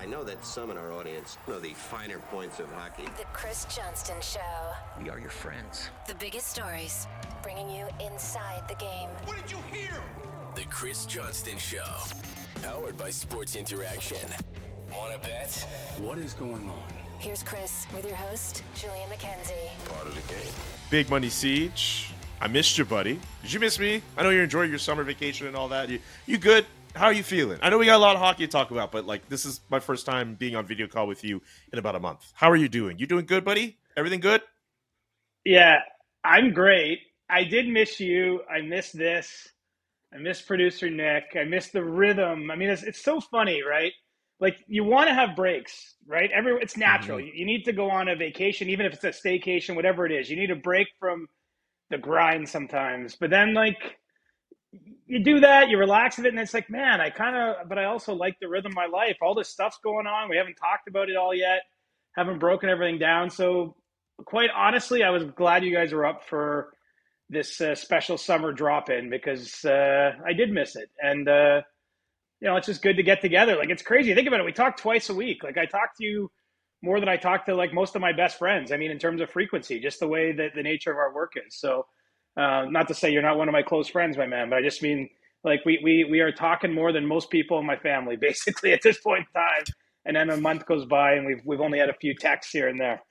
I know that some in our audience know the finer points of hockey. The Chris Johnston Show. We are your friends. The biggest stories, bringing you inside the game. What did you hear? The Chris Johnston Show. Powered by Sports Interaction. Want to bet? What is going on? Here's Chris with your host, Julian McKenzie. Part of the game. Big Money Siege. I missed you, buddy. Did you miss me? I know you're enjoying your summer vacation and all that. You, you good? How are you feeling? I know we got a lot of hockey to talk about, but like this is my first time being on video call with you in about a month. How are you doing? You doing good, buddy? Everything good? Yeah, I'm great. I did miss you. I miss this. I miss producer Nick. I miss the rhythm. I mean, it's, it's so funny, right? Like you want to have breaks, right? Every it's natural. Mhm. You, you need to go on a vacation, even if it's a staycation, whatever it is. You need a break from the grind sometimes. But then, like, you do that, you relax with it, and it's like, man, I kind of, but I also like the rhythm of my life. All this stuff's going on. We haven't talked about it all yet. Haven't broken everything down. So, quite honestly, I was glad you guys were up for this uh, special summer drop in because uh, I did miss it. And, uh, you know, it's just good to get together. Like, it's crazy. Think about it. We talk twice a week. Like, I talk to you more than I talk to like most of my best friends. I mean, in terms of frequency, just the way that the nature of our work is. So, uh, not to say you're not one of my close friends, my man, but I just mean like we, we, we are talking more than most people in my family, basically, at this point in time. And then a month goes by and we've, we've only had a few texts here and there.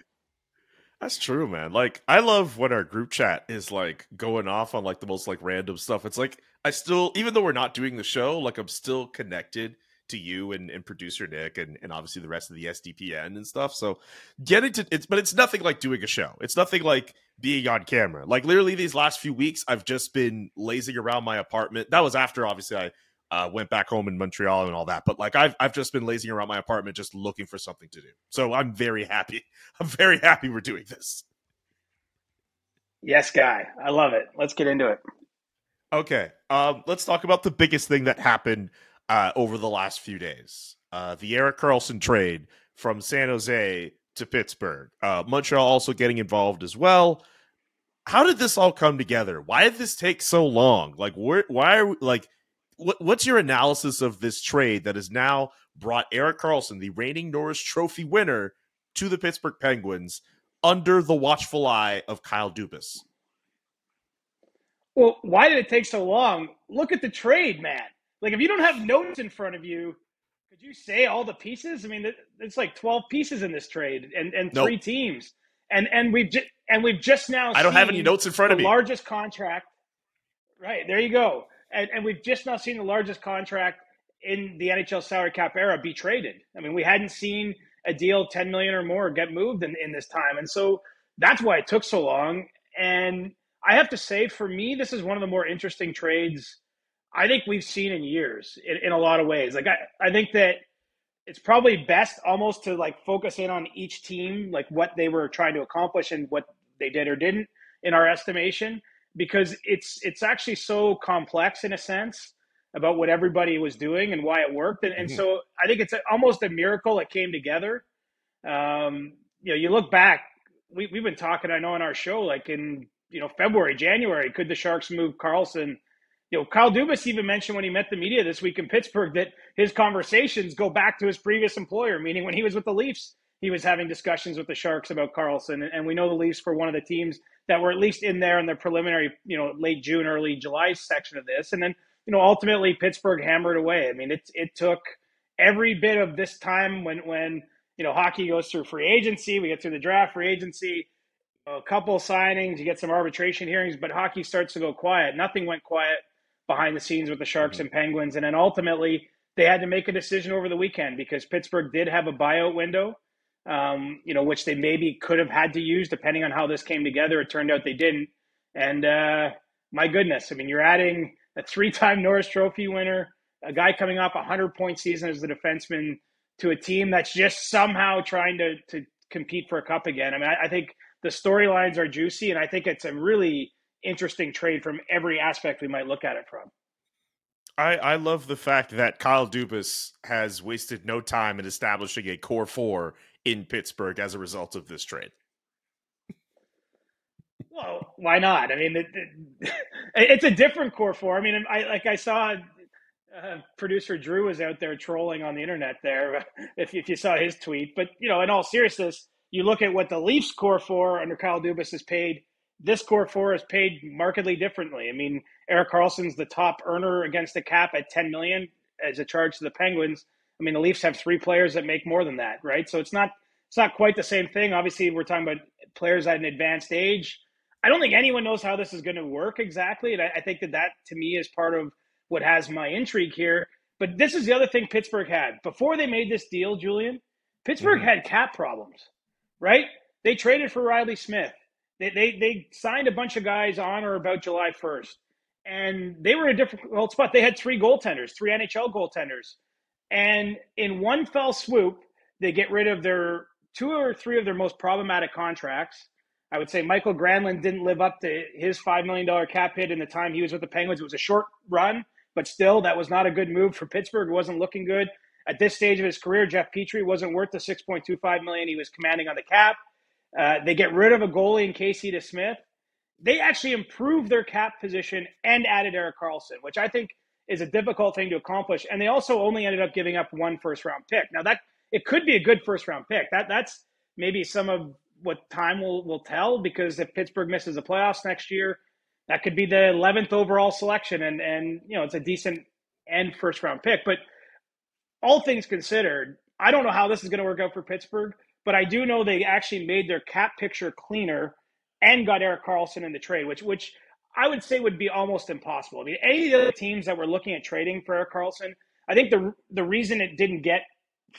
That's true, man. Like I love when our group chat is like going off on like the most like random stuff. It's like I still even though we're not doing the show, like I'm still connected to you and, and producer Nick and, and obviously the rest of the SDPN and stuff. So getting to it's but it's nothing like doing a show. It's nothing like being on camera. Like literally these last few weeks I've just been lazing around my apartment. That was after obviously I uh, went back home in Montreal and all that. But like I've I've just been lazing around my apartment just looking for something to do. So I'm very happy. I'm very happy we're doing this. Yes, guy. I love it. Let's get into it. Okay. Um, let's talk about the biggest thing that happened uh, over the last few days. Uh, the Erik Karlsson trade from San Jose to Pittsburgh. Uh, Montreal also getting involved as well. How did this all come together? Why did this take so long? Like, where, why are we, like, what, what's your analysis of this trade that has now brought Erik Karlsson, the reigning Norris Trophy winner, to the Pittsburgh Penguins under the watchful eye of Kyle Dubas? Well, why did it take so long? Look at the trade, man. Like, if you don't have notes in front of you, could you say all the pieces? I mean, it's like twelve pieces in this trade, and and Nope. three teams, and and we've just and we've just now. I don't have any notes in front of me. largest contract. Right there, you go, and and we've just now seen the largest contract in the NHL salary cap era be traded. I mean, we hadn't seen a deal ten million or more get moved in in this time, and so that's why it took so long. And I have to say, for me, this is one of the more interesting trades I think we've seen in years in, in a lot of ways. Like I, I think that it's probably best almost to like focus in on each team, like what they were trying to accomplish and what they did or didn't in our estimation, because it's it's actually so complex in a sense about what everybody was doing and why it worked. And, and Mhm. so I think it's a, almost a miracle it came together. Um, you know, you look back, we, we've been talking, I know, on our show, like in, you know, February, January, could the Sharks move Karlsson? You know, Kyle Dubas even mentioned when he met the media this week in Pittsburgh that his conversations go back to his previous employer, meaning when he was with the Leafs, he was having discussions with the Sharks about Karlsson. And, we know the Leafs were one of the teams that were at least in there in the preliminary, you know, late June, early July section of this. And then, you know, ultimately Pittsburgh hammered away. I mean, it, it took every bit of this time when, when, you know, hockey goes through free agency, we get through the draft, free agency, a couple signings, you get some arbitration hearings, but hockey starts to go quiet. Nothing went quiet behind the scenes with the Sharks and Penguins. And then ultimately, they had to make a decision over the weekend because Pittsburgh did have a buyout window, um, you know, which they maybe could have had to use depending on how this came together. It turned out they didn't. And uh, my goodness, I mean, you're adding a three time Norris Trophy winner, a guy coming off a 100 point season as the defenseman to a team that's just somehow trying to, to compete for a cup again. I mean, I, I think the storylines are juicy, and I think it's a really interesting trade from every aspect we might look at it from. I, I love the fact that Kyle Dubas has wasted no time in establishing a core four in Pittsburgh as a result of this trade. Well, why not? I mean, it, it, it's a different core four. I mean, I like I saw uh, producer Drew was out there trolling on the internet there, if, if you saw his tweet. But, you know, in all seriousness, you look at what the Leafs core for under Kyle Dubas is paid. This core four is paid markedly differently. I mean, Erik Karlsson's the top earner against the cap at 10 million as a charge to the Penguins. I mean, the Leafs have three players that make more than that, right? So it's not it's not quite the same thing. Obviously, we're talking about players at an advanced age. I don't think anyone knows how this is going to work exactly, and I, I think that that to me is part of what has my intrigue here. But this is the other thing Pittsburgh had before they made this deal, Julian. Pittsburgh mm-hmm. had cap problems, right? They traded for Reilly Smith. They, they they signed a bunch of guys on or about July first, and they were in a difficult spot. They had three goaltenders, three NHL goaltenders, and in one fell swoop, they get rid of their two or three of their most problematic contracts. I would say Mikael Granlund didn't live up to his $5 million cap hit in the time he was with the Penguins. It was a short run, but still, that was not a good move for Pittsburgh. It wasn't looking good. At this stage of his career, Jeff Petry wasn't worth the 6.25 million he was commanding on the cap. Uh, they get rid of a goalie in Casey DeSmith. They actually improved their cap position and added Erik Karlsson, which I think is a difficult thing to accomplish. And they also only ended up giving up one first round pick. Now that it could be a good first round pick. That that's maybe some of what time will, will tell because if Pittsburgh misses the playoffs next year, that could be the 11th overall selection. And, and, you know, it's a decent end first round pick. But all things considered, I don't know how this is going to work out for Pittsburgh, but I do know they actually made their cap picture cleaner and got Erik Karlsson in the trade, which, which I would say would be almost impossible. I mean, any of the other teams that were looking at trading for Erik Karlsson, I think the, the reason it didn't get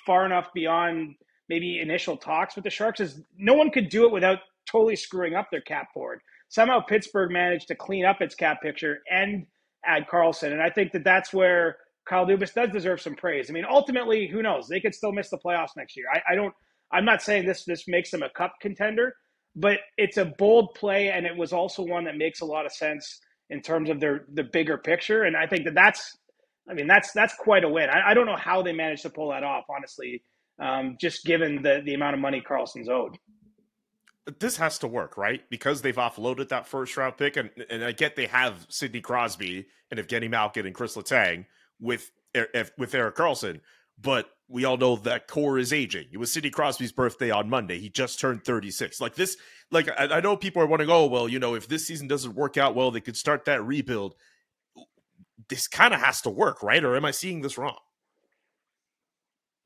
far enough beyond maybe initial talks with the Sharks is no one could do it without totally screwing up their cap board. Somehow Pittsburgh managed to clean up its cap picture and add Karlsson, and I think that that's where Kyle Dubas does deserve some praise. I mean, ultimately, who knows? They could still miss the playoffs next year. I, I don't. I'm not saying this this makes them a cup contender, but it's a bold play, and it was also one that makes a lot of sense in terms of their the bigger picture. And I think that that's I mean, that's that's quite a win. I, I don't know how they managed to pull that off, honestly, um, just given the the amount of money Karlsson's owed. This has to work, right? Because they've offloaded that first round pick, and, and I get they have Sidney Crosby and Evgeny Malkin and Chris Letang with with Erik Karlsson, but we all know that core is aging. It was Sidney Crosby's birthday on Monday. He just turned 36. Like this, like I, I know people are wondering, oh, well, you know, if this season doesn't work out well, they could start that rebuild this kind of has to work, right? Or am I seeing this wrong?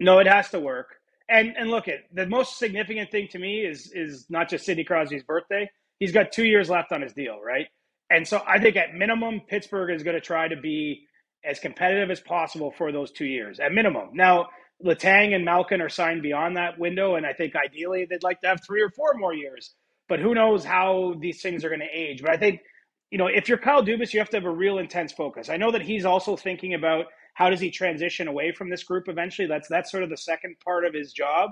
No, it has to work. And and look at the most significant thing to me is is not just Sidney Crosby's birthday. He's got two years left on his deal, right? And so I think at minimum, Pittsburgh is going to try to be as competitive as possible for those two years, at minimum. Now, Letang and Malkin are signed beyond that window, and I think ideally they'd like to have three or four more years. But who knows how these things are going to age? But I think you know, if you're Kyle Dubas, you have to have a real intense focus. I know that he's also thinking about how does he transition away from this group eventually. That's that's sort of the second part of his job.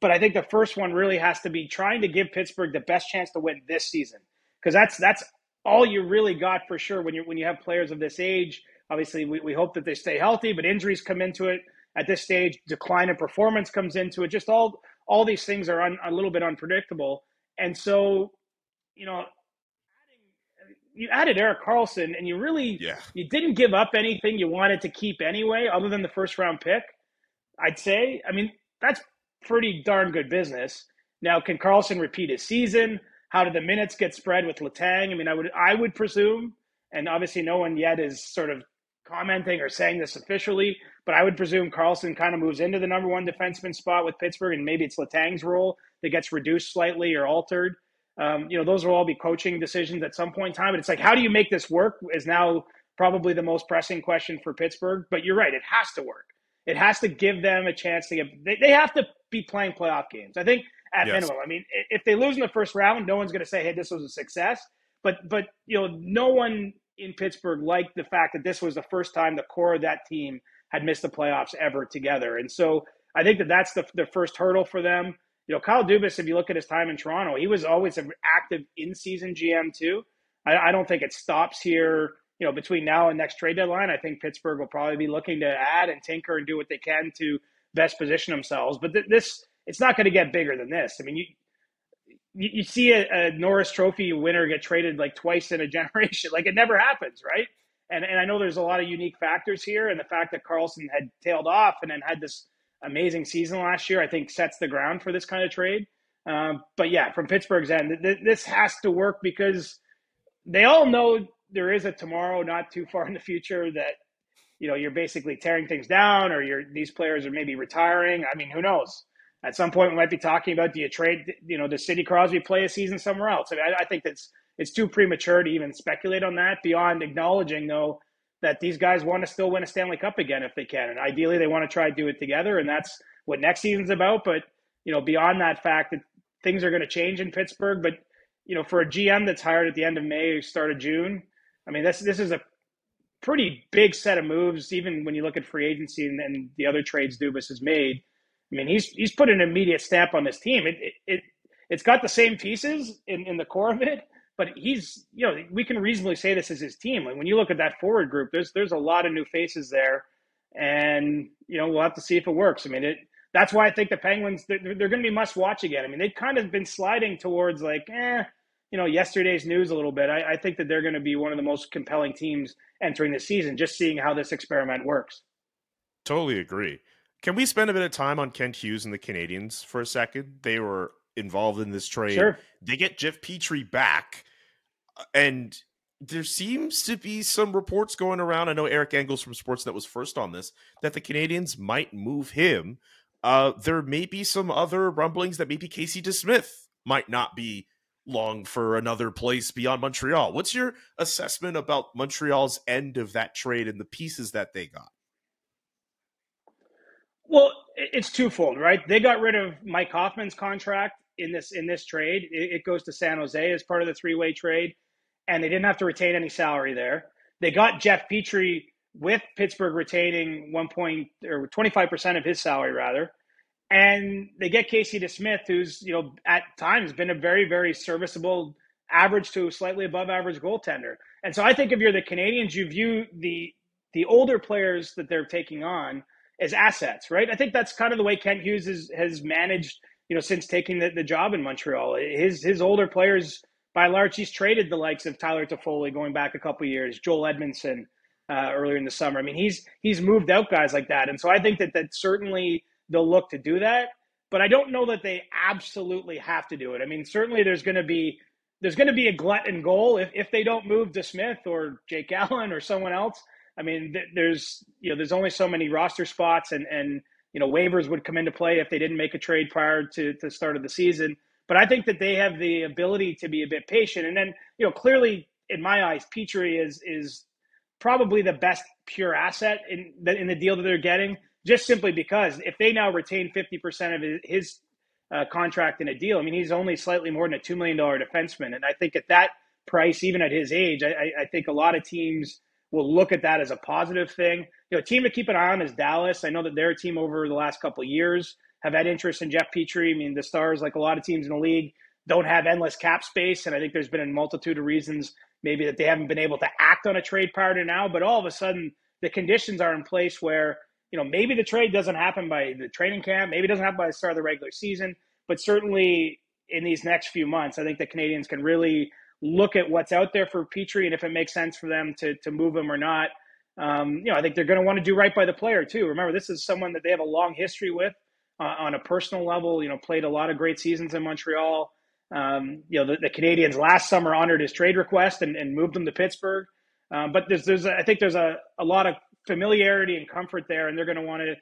But I think the first one really has to be trying to give Pittsburgh the best chance to win this season because that's that's all you really got for sure when you when you have players of this age. Obviously, we, we hope that they stay healthy, but injuries come into it at this stage. Decline in performance comes into it. Just all all these things are un, a little bit unpredictable, and so you know you added Erik Karlsson, and you really yeah. you didn't give up anything you wanted to keep anyway, other than the first round pick. I'd say. I mean, that's pretty darn good business. Now, can Karlsson repeat his season? How do the minutes get spread with Letang? I mean, I would I would presume, and obviously no one yet is sort of commenting or saying this officially, but I would presume Karlsson kind of moves into the number one defenseman spot with Pittsburgh, and maybe it's Letang's role that gets reduced slightly or altered. Um, you know, those will all be coaching decisions at some point in time. But it's like, how do you make this work? Is now probably the most pressing question for Pittsburgh. But you're right; it has to work. It has to give them a chance to get. They, they have to be playing playoff games. I think at yes. minimum. I mean, if they lose in the first round, no one's going to say, "Hey, this was a success." But but you know, no one in Pittsburgh liked the fact that this was the first time the core of that team had missed the playoffs ever together. And so I think that that's the the first hurdle for them you know, Kyle Dubas, if you look at his time in Toronto, he was always an active in-season GM too. I, I don't think it stops here. You know, between now and next trade deadline, I think Pittsburgh will probably be looking to add and tinker and do what they can to best position themselves. But th- this, it's not going to get bigger than this. I mean, you you, you see a, a, Norris Trophy winner get traded like twice in a generation. Like it never happens, right? And, and I know there's a lot of unique factors here, and the fact that Karlsson had tailed off and then had this amazing season last year, I think sets the ground for this kind of trade. Um, but yeah, from Pittsburgh's end, th- this has to work because they all know there is a tomorrow not too far in the future that you know you're basically tearing things down or you're these players are maybe retiring. I mean, who knows? At some point, we might be talking about do you trade? You know, does Sidney Crosby play a season somewhere else? I, mean, I, I think that's it's too premature to even speculate on that. Beyond acknowledging though that these guys want to still win a Stanley Cup again if they can, and ideally they want to try to do it together, and that's what next season's about. But you know, beyond that fact that things are going to change in Pittsburgh, but you know, for a GM that's hired at the end of May, start of June, I mean, this this is a pretty big set of moves. Even when you look at free agency and, and the other trades Dubas has made, I mean, he's he's put an immediate stamp on this team. It it, it it's got the same pieces in, in the core of it, but he's you know we can reasonably say this is his team. And when you look at that forward group, there's there's a lot of new faces there, and you know we'll have to see if it works. I mean, it that's why I think the Penguins they're, they're going to be must watch again. I mean, they've kind of been sliding towards like, eh, you know, yesterday's news a little bit. I, I think that they're going to be one of the most compelling teams entering the season, just seeing how this experiment works. Totally agree. Can we spend a bit of time on Kent Hughes and the Canadiens for a second? They were involved in this trade. Sure. They get Jeff Petry back, uh, and there seems to be some reports going around. I know Eric Engels from Sportsnet was first on this that the Canadiens might move him uh, there may be some other rumblings that maybe Casey DeSmith might not be long for another place beyond Montreal. What's your assessment about Montreal's end of that trade and the pieces that they got? Well, it's twofold, right? They got rid of Mike Hoffman's contract in this in this trade. It goes to San Jose as part of the three way trade, and they didn't have to retain any salary there. They got Jeff Petry with Pittsburgh retaining one point or 25% of his salary rather. And they get Casey DeSmith, who's, you know, at times been a very, very serviceable average to slightly above average goaltender. And so I think if you're the Canadiens, you view the the older players that they're taking on as assets, right? I think that's kind of the way Kent Hughes is, has managed, you know, since taking the, the job in Montreal. His his older players, by and large, he's traded the likes of Tyler Toffoli going back a couple years, Joel Edmondson uh, earlier in the summer. I mean, he's he's moved out guys like that, and so I think that that certainly they'll look to do that. But I don't know that they absolutely have to do it. I mean, certainly there's going to be there's going to be a glut in goal if, if they don't move DeSmith or Jake Allen or someone else. I mean, th- there's you know there's only so many roster spots, and and you know waivers would come into play if they didn't make a trade prior to, the start of the season. But I think that they have the ability to be a bit patient, and then you know clearly in my eyes, Petry is is probably the best pure asset in the, in the deal that they're getting, just simply because if they now retain 50% of his, uh, contract in a deal, I mean, he's only slightly more than a $2 million defenseman. And I think at that price, even at his age, I, I think a lot of teams will look at that as a positive thing. You know, team to keep an eye on is Dallas. I know that their team over the last couple years have had interest in Jeff Petry. I mean, the Stars, like a lot of teams in the league, don't have endless cap space. And I think there's been a multitude of reasons maybe that they haven't been able to act on a trade prior to now, but all of a sudden the conditions are in place where, you know, maybe the trade doesn't happen by the training camp, maybe it doesn't happen by the start of the regular season, but certainly in these next few months, I think the Canadiens can really look at what's out there for Petry and if it makes sense for them to, to move him or not. Um, you know, I think they're going to want to do right by the player too. Remember, this is someone that they have a long history with uh, on a personal level. You know, played a lot of great seasons in Montreal. Um, you know, the, the, Canadiens last summer honored his trade request and, and moved him to Pittsburgh. Um, but there's, there's, think there's a, a lot of familiarity and comfort there, and they're going to want to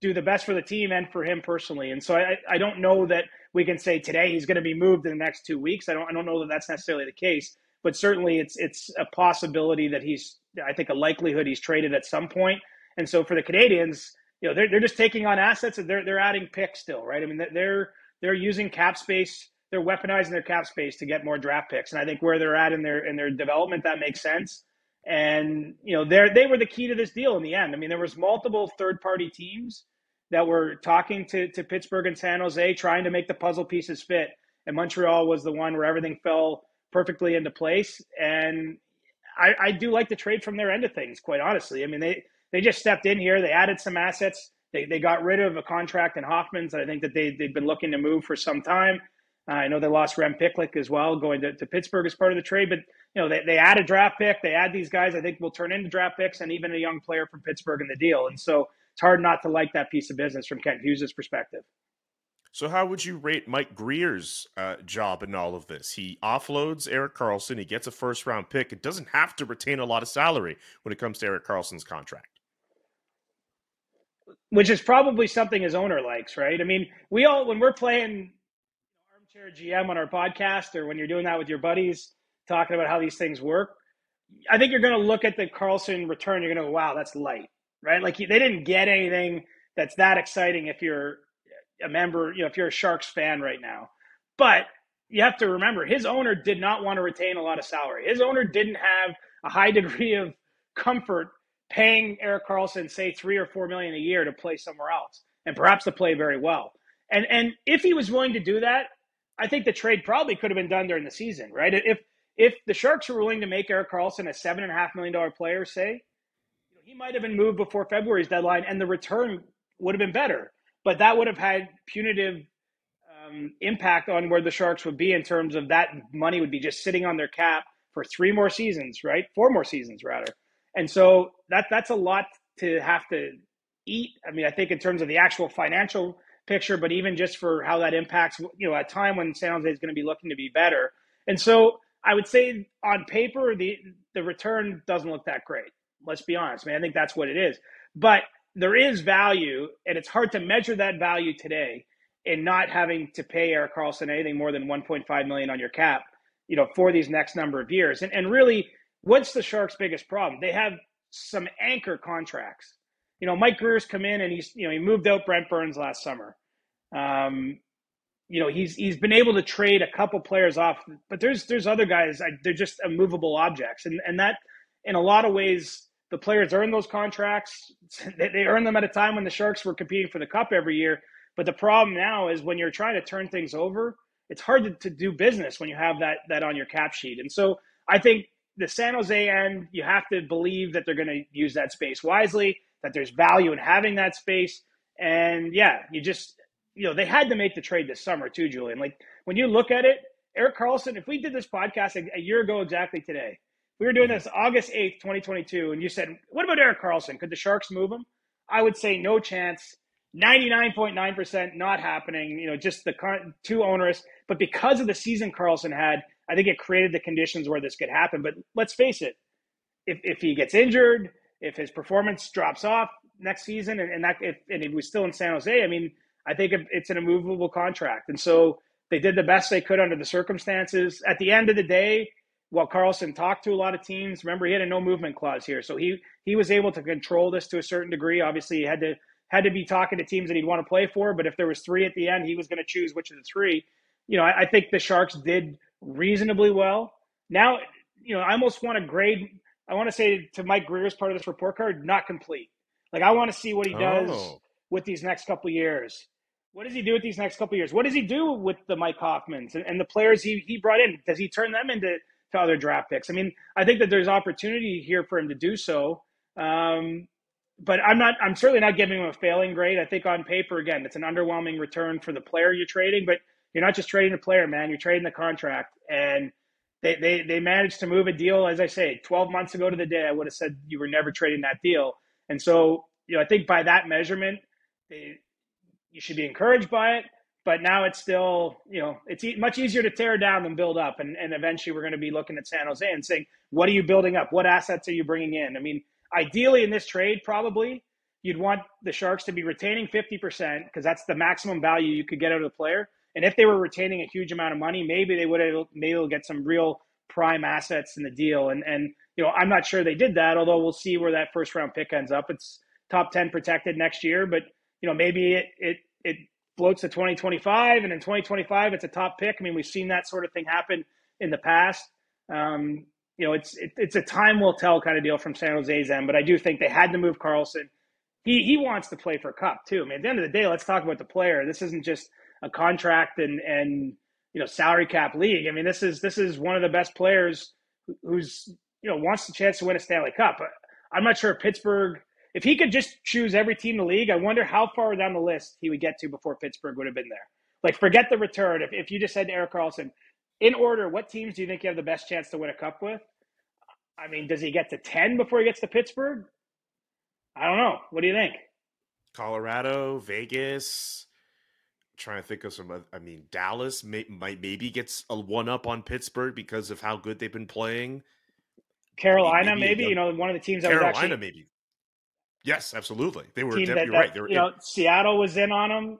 do the best for the team and for him personally. And so I, I don't know that we can say today he's going to be moved in the next two weeks. I don't, I don't know that that's necessarily the case, but certainly it's, it's a possibility that he's, I think a likelihood he's traded at some point. And so for the Canadiens, you know, they're, they're just taking on assets and they're, they're adding picks still, right? I mean, they're, they're using cap space they're weaponizing their cap space to get more draft picks. And I think where they're at in their in their development, that makes sense. And you know, they they were the key to this deal in the end. I mean, there was multiple third party teams that were talking to to Pittsburgh and San Jose, trying to make the puzzle pieces fit. And Montreal was the one where everything fell perfectly into place. And I, I do like the trade from their end of things, quite honestly. I mean, they they just stepped in here, they added some assets. They, they got rid of a contract in Hoffman's that I think that they, they've been looking to move for some time. Uh, I know they lost Rem Pitlick as well, going to, to Pittsburgh as part of the trade. But you know, they, they add a draft pick, they add these guys. I think will turn into draft picks, and even a young player from Pittsburgh in the deal. And so it's hard not to like that piece of business from Kent Hughes' perspective. So, how would you rate Mike Grier's uh, job in all of this? He offloads Erik Karlsson. He gets a first round pick. It doesn't have to retain a lot of salary when it comes to Erik Karlsson's contract which is probably something his owner likes, right? I mean, we all when we're playing armchair GM on our podcast, or when you're doing that with your buddies, talking about how these things work, I think you're going to look at the Karlsson return. You're going to go, "Wow, that's light," right? Like they didn't get anything that's that exciting if you're a member, you know, if you're a Sharks fan right now. But you have to remember, his owner did not want to retain a lot of salary. His owner didn't have a high degree of comfort paying Erik Karlsson say three or four million a year to play somewhere else and perhaps to play very well. And and if he was willing to do that, I think the trade probably could have been done during the season, right? If if the Sharks were willing to make Erik Karlsson a seven and a half million dollar player, say, he might have been moved before February's deadline, and the return would have been better. But that would have had punitive um, impact on where the Sharks would be in terms of that money would be just sitting on their cap for three more seasons, right? Four more seasons, rather. And so that that's a lot to have to eat. I mean, I think in terms of the actual financial picture, but even just for how that impacts, you know, a time when San Jose is going to be looking to be better. And so I would say on paper, the the return doesn't look that great. Let's be honest. I mean, I think that's what it is. But there is value, and it's hard to measure that value today in not having to pay Erik Karlsson anything more than 1.5 million on your cap, you know, for these next number of years. And and really what's the Sharks' biggest problem? They have some anchor contracts. You know, Mike Grier's come in and he's you know he moved out Brent Burns last summer. Um, you know he's he's been able to trade a couple players off, but there's there's other guys they're just immovable objects, and and that in a lot of ways the players earn those contracts. They, they earn them at a time when the Sharks were competing for the cup every year. But the problem now is when you're trying to turn things over, it's hard to, to do business when you have that that on your cap sheet. And so I think the San Jose end, you have to believe that they're going to use that space wisely, that there's value in having that space. And yeah, you just, you know, they had to make the trade this summer too, Julian. Like when you look at it, Erik Karlsson, if we did this podcast a, a year ago exactly today, we were doing this August 8th, 2022, and you said, what about Erik Karlsson? Could the Sharks move him? I would say no chance. 99.9% not happening, you know, just the too onerous. But because of the season Karlsson had, I think it created the conditions where this could happen. But let's face it, if, if he gets injured, if his performance drops off next season, and, and that if and he was still in San Jose, I mean, I think it's an immovable contract. And so they did the best they could under the circumstances. At the end of the day, while Karlsson talked to a lot of teams, remember he had a no movement clause here, so he he was able to control this to a certain degree. Obviously, he had to had to be talking to teams that he'd want to play for, but if there was three at the end, he was going to choose which of the three. You know, I, I think the Sharks did reasonably well. Now, you know, I almost want to grade. I want to say to Mike Grier's part of this report card, not complete. Like I want to see what he oh. does oh. with these next couple years. What does he do with these next couple years? What does he do with the Mike Hoffmans and, and, the players he, he brought in? Does he turn them into to other draft picks? I mean, I think that there's opportunity here for him to do so. Um, but I'm not. I'm certainly not giving him a failing grade. I think on paper, again, it's an underwhelming return for the player you're trading. But you're not just trading the player, man. You're trading the contract. And they, they, they managed to move a deal, as I say, 12 months ago to the day, I would have said you were never trading that deal. And so, you know, I think by that measurement, they, you should be encouraged by it. But now it's still, you know, it's e- much easier to tear down than build up. And, and eventually we're going to be looking at San Jose and saying, what are you building up? What assets are you bringing in? I mean, ideally in this trade, probably you'd want the Sharks to be retaining 50% because that's the maximum value you could get out of the player. And if they were retaining a huge amount of money, maybe they would have maybe they'll get some real prime assets in the deal. And and you know, I'm not sure they did that, although we'll see where that first round pick ends up. It's top 10 protected next year, but you know, maybe it it it floats to 2025 and in 2025 it's a top pick. I mean, we've seen that sort of thing happen in the past. Um, you know, it's it, it's a time will tell kind of deal from San Jose's end, but I do think they had to move Karlsson. He he wants to play for a Cup too. I mean, at the end of the day, let's talk about the player. This isn't just a contract and and you know salary cap league. I mean, this is this is one of the best players who's you know wants the chance to win a Stanley Cup. I'm not sure if Pittsburgh, if he could just choose every team in the league, I wonder how far down the list he would get to before Pittsburgh would have been there. like forget the return. If if you just said to Erik Karlsson, in order, what teams do you think you have the best chance to win a cup with? I mean, does he get to ten before he gets to Pittsburgh? I don't know. What do you think? Colorado, Vegas. trying to think of some. I mean, Dallas may, might maybe gets a one up on Pittsburgh because of how good they've been playing. Carolina, maybe, maybe you know one of the teams that Carolina, was actually maybe. Yes, absolutely. They were. You're that, that, right. They were. you know, Seattle was in on them.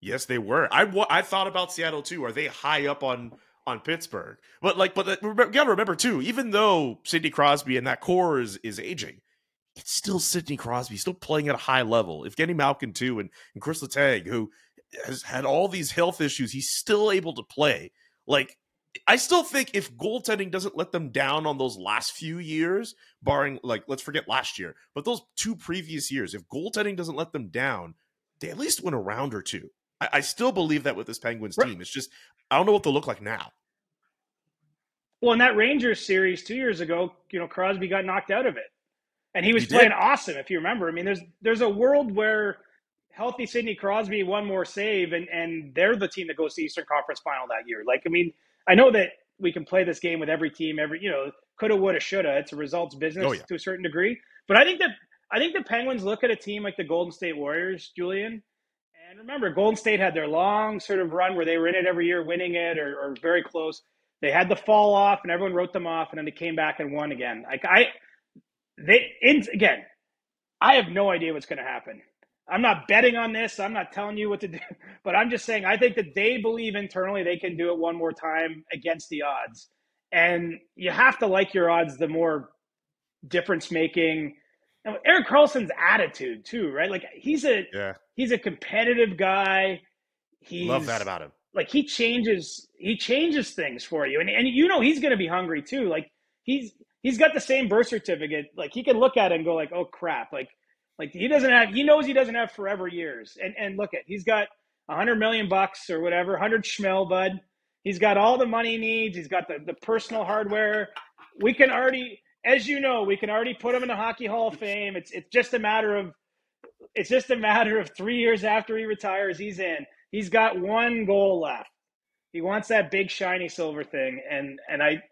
Yes, they were. I I thought about Seattle too. Are they high up on on Pittsburgh? But like, but you gotta remember too. Even though Sidney Crosby and that core is is aging, it's still Sidney Crosby, still playing at a high level. If Evgeny Malkin too, and and Chris Letang, who has had all these health issues, he's still able to play. Like, I still think if goaltending doesn't let them down on those last few years, barring like let's forget last year, but those two previous years, if goaltending doesn't let them down, they at least win a round or two. I, I still believe that with this Penguins Right. team. It's just I don't know what they'll look like now. Well, in that Rangers series two years ago, you know, Crosby got knocked out of it, and he was He playing awesome. If you remember, I mean, there's there's a world where healthy Sidney Crosby one more save, and and they're the team that goes to the Eastern Conference Final that year. Like, I mean, I know that we can play this game with every team, every you know, coulda, woulda, shoulda. It's a results business Oh, yeah. to a certain degree, but I think that I think the Penguins look at a team like the Golden State Warriors, Julian. And remember, Golden State had their long sort of run where they were in it every year, winning it or, or very close. They had the fall off, and everyone wrote them off, and then they came back and won again. Like I, they in, again, I have no idea what's going to happen. I'm not betting on this. I'm not telling you what to do, but I'm just saying I think that they believe internally they can do it one more time against the odds, and you have to like your odds the more difference making. Now, Erik Karlsson's attitude too, right? Like he's a Yeah, he's a competitive guy. He's love that about him. like he changes he changes things for you and, and you know he's going to be hungry too like he's he's got the same birth certificate like he can look at it and go like oh crap like like he doesn't have he knows he doesn't have forever years and and look at he's got a hundred million bucks or whatever hundred schmel bud he's got all the money he needs he's got the, the personal hardware we can already as you know we can already put him in the hockey hall of fame it's it's just a matter of it's just a matter of three years after he retires he's in he's got one goal left. He wants that big shiny silver thing, and and I,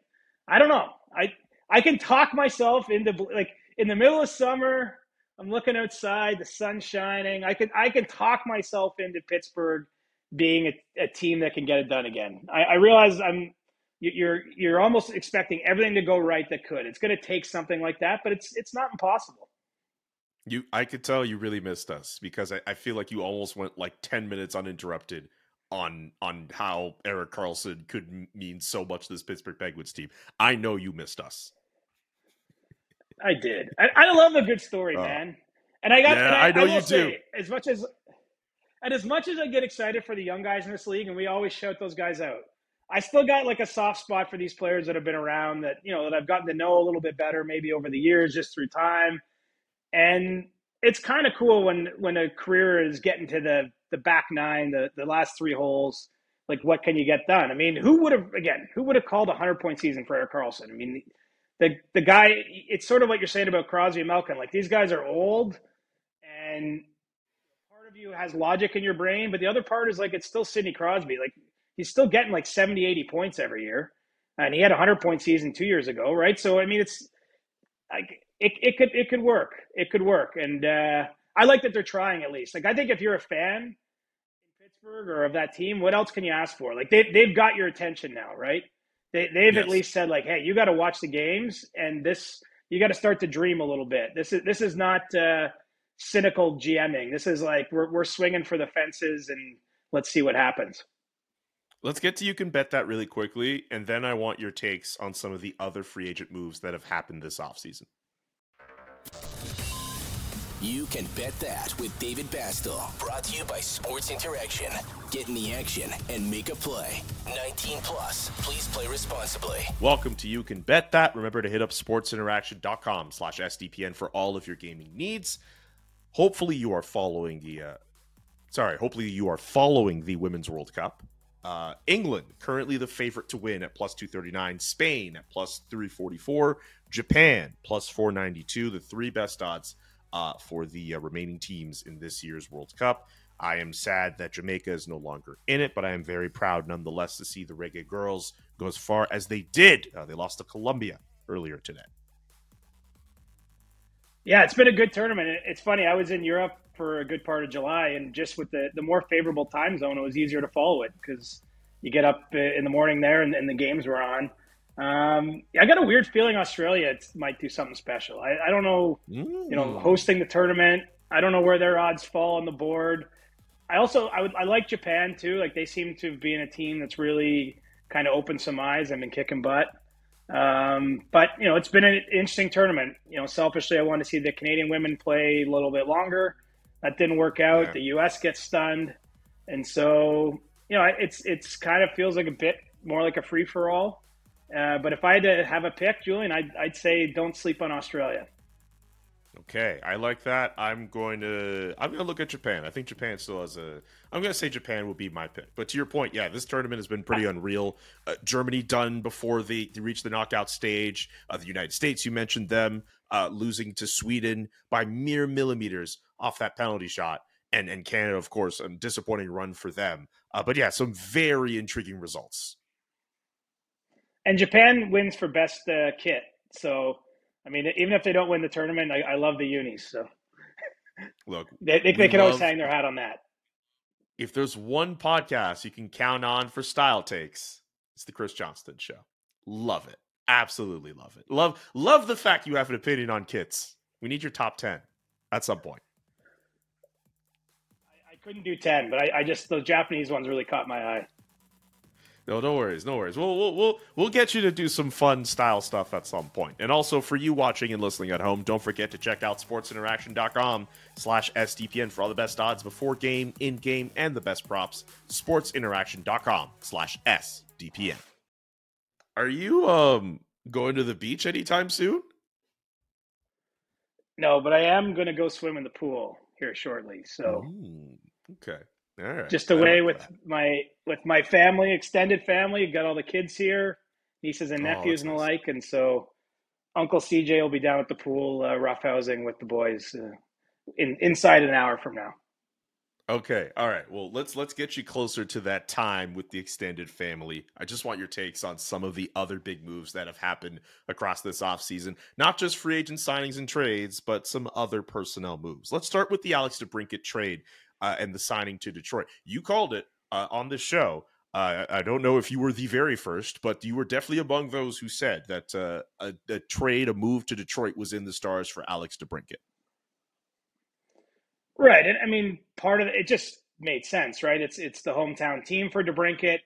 I don't know. I I can talk myself into like in the middle of summer. I'm looking outside, the sun's shining. I could I could talk myself into Pittsburgh being a, a team that can get it done again. I, I realize I'm you- you're you're almost expecting everything to go right that could. It's going to take something like that, but it's it's not impossible. You, I could tell you really missed us because I, I feel like you almost went like ten minutes uninterrupted on on how Erik Karlsson could mean so much to this Pittsburgh Penguins team. I know you missed us. I did. I, I love a good story, Oh. man. And I got. Yeah, I, I know will you say, do. As much as, and as much as I get excited for the young guys in this league, and we always shout those guys out, I still got like a soft spot for these players that have been around that you know that I've gotten to know a little bit better, maybe over the years, just through time. And it's kind of cool when when a career is getting to the the back nine, the the last three holes. Like, what can you get done? I mean, who would have again? Who would have called a hundred point season for Erik Karlsson? I mean, the the guy. It's sort of what you're saying about Crosby and Malkin. Like these guys are old, and part of you has logic in your brain, but the other part is like it's still Sidney Crosby. Like he's still getting like 70, 80 points every year, and he had a hundred point season two years ago, right? So I mean, it's like it, it could it could work. It could work, and uh, I like that they're trying at least. Like I think if you're a fan in Pittsburgh or of that team, what else can you ask for? Like they they've got your attention now, right? They they've at least said like, hey, you got to watch the games, and this you got to start to dream a little bit. This is this is not uh, cynical GMing. This is like we're we're swinging for the fences, and let's see what happens. Let's get to you can bet that really quickly, and then I want your takes on some of the other free agent moves that have happened this offseason. You can bet that with David Bastel. Brought to you by Sports Interaction. Get in the action and make a play. 19 plus. Please play responsibly. Welcome to You Can Bet That. Remember to hit up sportsinteraction.com slash SDPN for all of your gaming needs. Hopefully you are following the uh, sorry, hopefully you are following the Women's World Cup. Uh, England currently the favorite to win at plus 239, Spain at plus 344, Japan plus 492, the three best odds uh, for the uh, remaining teams in this year's World Cup. I am sad that Jamaica is no longer in it, but I am very proud nonetheless to see the Reggae Girls go as far as they did. Uh, they lost to Colombia earlier today. Yeah, it's been a good tournament. It's funny. I was in Europe for a good part of July, and just with the the more favorable time zone, it was easier to follow it because you get up in the morning there, and, and the games were on. Um, I got a weird feeling Australia might do something special. I, I don't know, mm. you know, hosting the tournament. I don't know where their odds fall on the board. I also I would I like Japan too. Like they seem to be in a team that's really kind of opened some eyes and been kicking butt. Um, but you know, it's been an interesting tournament. You know, selfishly, I want to see the Canadian women play a little bit longer. That didn't work out. Yeah. The U.S. gets stunned, and so you know, it's it's kind of feels like a bit more like a free for all. Uh, but if I had to have a pick, Julian, I'd, I'd say don't sleep on Australia. Okay, I like that. I'm going to I'm going to look at Japan. I think Japan still has a. I'm going to say Japan will be my pick. But to your point, yeah, this tournament has been pretty unreal. Uh, Germany done before they, they reached the knockout stage. Uh, the United States, you mentioned them uh, losing to Sweden by mere millimeters off that penalty shot, and and Canada, of course, a disappointing run for them. Uh, but yeah, some very intriguing results. And Japan wins for best uh, kit, so I mean, even if they don't win the tournament, I, I love the unis. So look, they, they, they can love, always hang their hat on that. If there's one podcast you can count on for style takes, it's the Chris Johnston Show. Love it, absolutely love it. Love love the fact you have an opinion on kits. We need your top ten at some point. I, I couldn't do ten, but I, I just the Japanese ones really caught my eye. No, no worries, no worries. We'll, we'll we'll we'll get you to do some fun style stuff at some point. And also for you watching and listening at home, don't forget to check out sportsinteraction.com slash SDPN for all the best odds before game, in game, and the best props. Sportsinteraction.com slash SDPN. Are you um going to the beach anytime soon? No, but I am going to go swim in the pool here shortly. So, Ooh, okay. Right. Just away with that. my with my family, extended family. Got all the kids here, nieces and oh, nephews oh, and the nice. like, and so Uncle CJ will be down at the pool, uh, roughhousing with the boys uh, in inside an hour from now. Okay, all right. Well, let's let's get you closer to that time with the extended family. I just want your takes on some of the other big moves that have happened across this offseason. Not just free agent signings and trades, but some other personnel moves. Let's start with the Alex DeBrincat trade uh, and the signing to Detroit. You called it uh, on this show. Uh, I don't know if you were the very first, but you were definitely among those who said that uh, a, a, trade, a move to Detroit was in the stars for Alex DeBrincat. Right, and I mean, part of it, it just made sense, right? It's it's the hometown team for DeBrincat.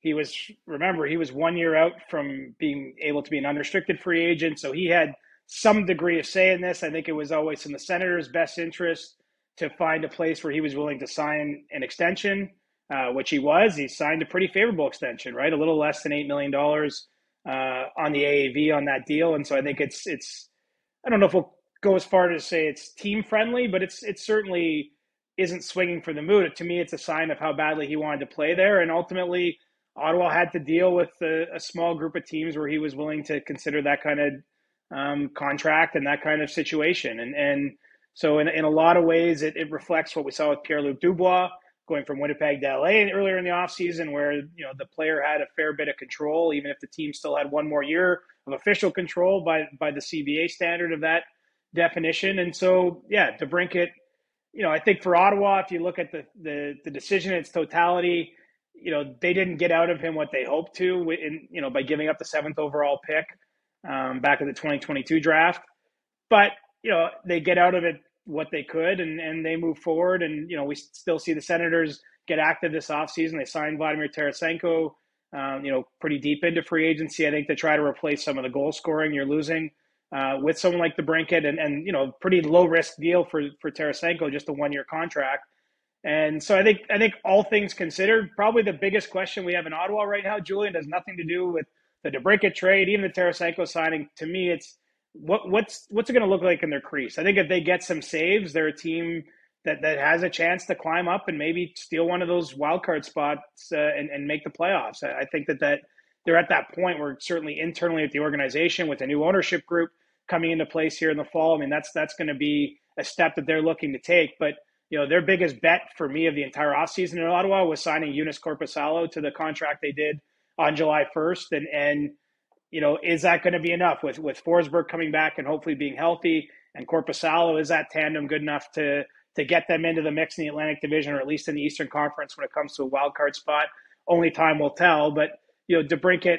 He was remember he was one year out from being able to be an unrestricted free agent, so he had some degree of say in this. I think it was always in the Senators' best interest to find a place where he was willing to sign an extension, uh, which he was. He signed a pretty favorable extension, right? A little less than eight million dollars uh, on the AAV on that deal, and so I think it's it's. I don't know if we'll go as far to say it's team friendly, but it's it certainly isn't swinging for the mood. To me, it's a sign of how badly he wanted to play there, and ultimately. Ottawa had to deal with a, a small group of teams where he was willing to consider that kind of um, contract and that kind of situation. And and so in, in a lot of ways, it, it reflects what we saw with Pierre-Luc Dubois going from Winnipeg to LA earlier in the offseason, where you know the player had a fair bit of control, even if the team still had one more year of official control by by the CBA standard of that definition. And so, yeah, DeBrincat, you know, I think for Ottawa, if you look at the the, the decision in its totality, you know, they didn't get out of him what they hoped to, in you know, by giving up the seventh overall pick um, back in the 2022 draft. But you know, they get out of it what they could and, and they move forward. And, you know, we still see the Senators get active this offseason. They signed Vladimir Tarasenko, um, you know, pretty deep into free agency, I think, to try to replace some of the goal scoring you're losing uh, with someone like DeBrincat and, and, you know, pretty low risk deal for, for Tarasenko, just a one year contract. And so I think I think all things considered, probably the biggest question we have in Ottawa right now, Julian, has nothing to do with the DeBrincat trade, even the Tarasenko signing. To me, it's what what's what's it going to look like in their crease? I think if they get some saves, they're a team that that has a chance to climb up and maybe steal one of those wild card spots uh, and and make the playoffs. I, I think that that they're at that point where certainly internally at the organization with a new ownership group coming into place here in the fall. I mean that's that's going to be a step that they're looking to take, but you know, their biggest bet for me of the entire offseason in Ottawa was signing Joonas Korpisalo to the contract they did on July 1st. And, and you know, is that going to be enough with, with Forsberg coming back and hopefully being healthy and Korpisalo? Is that tandem good enough to, to get them into the mix in the Atlantic Division or at least in the Eastern Conference when it comes to a wild card spot? Only time will tell. But, you know, DeBrincat,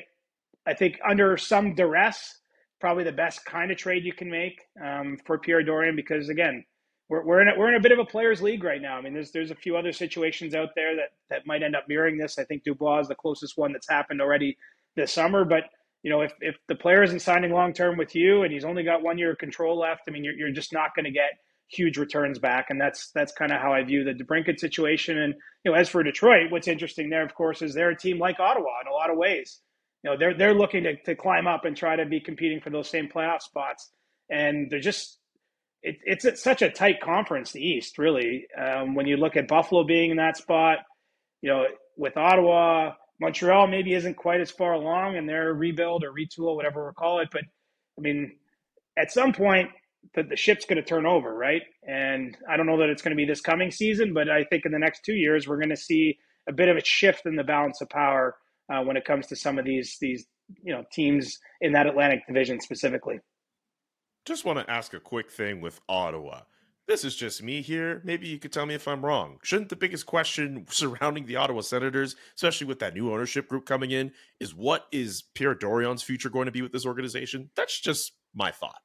I think under some duress, probably the best kind of trade you can make um, for Pierre Dorion because, again, we're, we're in a, we're in a bit of a players league right now. I mean, there's there's a few other situations out there that that might end up mirroring this. I think Dubois is the closest one that's happened already this summer. But you know, if if the player isn't signing long term with you and he's only got one year of control left, I mean, you're you're just not going to get huge returns back, and that's that's kind of how I view the DeBrincat situation. And you know, as for Detroit, what's interesting there, of course, is they're a team like Ottawa in a lot of ways. You know, they're they're looking to to climb up and try to be competing for those same playoff spots, and they're just it, it's such a tight conference, the East, really. Um, when you look at Buffalo being in that spot, you know, with Ottawa, Montreal maybe isn't quite as far along in their rebuild or retool, whatever we call it. But I mean, at some point, the, the ship's going to turn over, right? And I don't know that it's going to be this coming season, but I think in the next two years, we're going to see a bit of a shift in the balance of power uh, when it comes to some of these these you know teams in that Atlantic Division specifically. Just want to ask a quick thing with Ottawa. This is just me here. Maybe you could tell me if I'm wrong. Shouldn't the biggest question surrounding the Ottawa Senators, especially with that new ownership group coming in, is what is Pierre Dorion's future going to be with this organization? That's just my thought.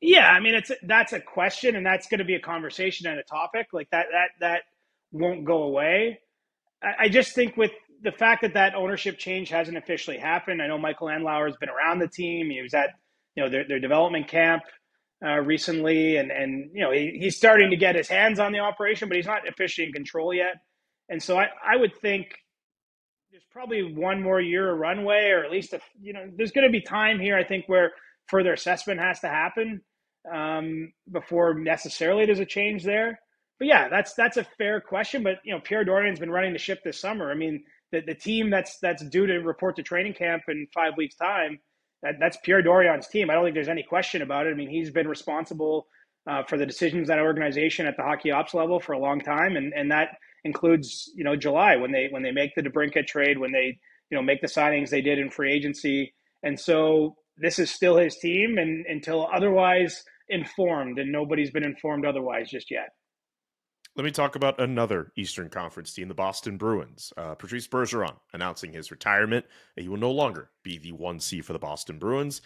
Yeah, I mean it's that's a question and that's going to be a conversation and a topic like that that that won't go away. I, I just think with the fact that that ownership change hasn't officially happened. I know Michael Andlauer has been around the team. He was at you know their, their development camp uh, recently, and and you know he, he's starting to get his hands on the operation, but he's not officially in control yet. And so I, I would think there's probably one more year of runway, or at least a, you know there's going to be time here. I think where further assessment has to happen um, before necessarily there's a change there. But yeah, that's that's a fair question. But you know, Pierre Dorion's been running the ship this summer. I mean, the, the team that's that's due to report to training camp in five weeks' time that, that's Pierre Dorion's team. I don't think there's any question about it. I mean, he's been responsible uh, for the decisions that organization at the hockey ops level for a long time, and and that includes you know July when they when they make the DeBrincat trade, when they you know make the signings they did in free agency, and so this is still his team, and until otherwise informed, and nobody's been informed otherwise just yet. Let me talk about another Eastern Conference team, the Boston Bruins. Uh, Patrice Bergeron announcing his retirement. He will no longer be the 1C for the Boston Bruins.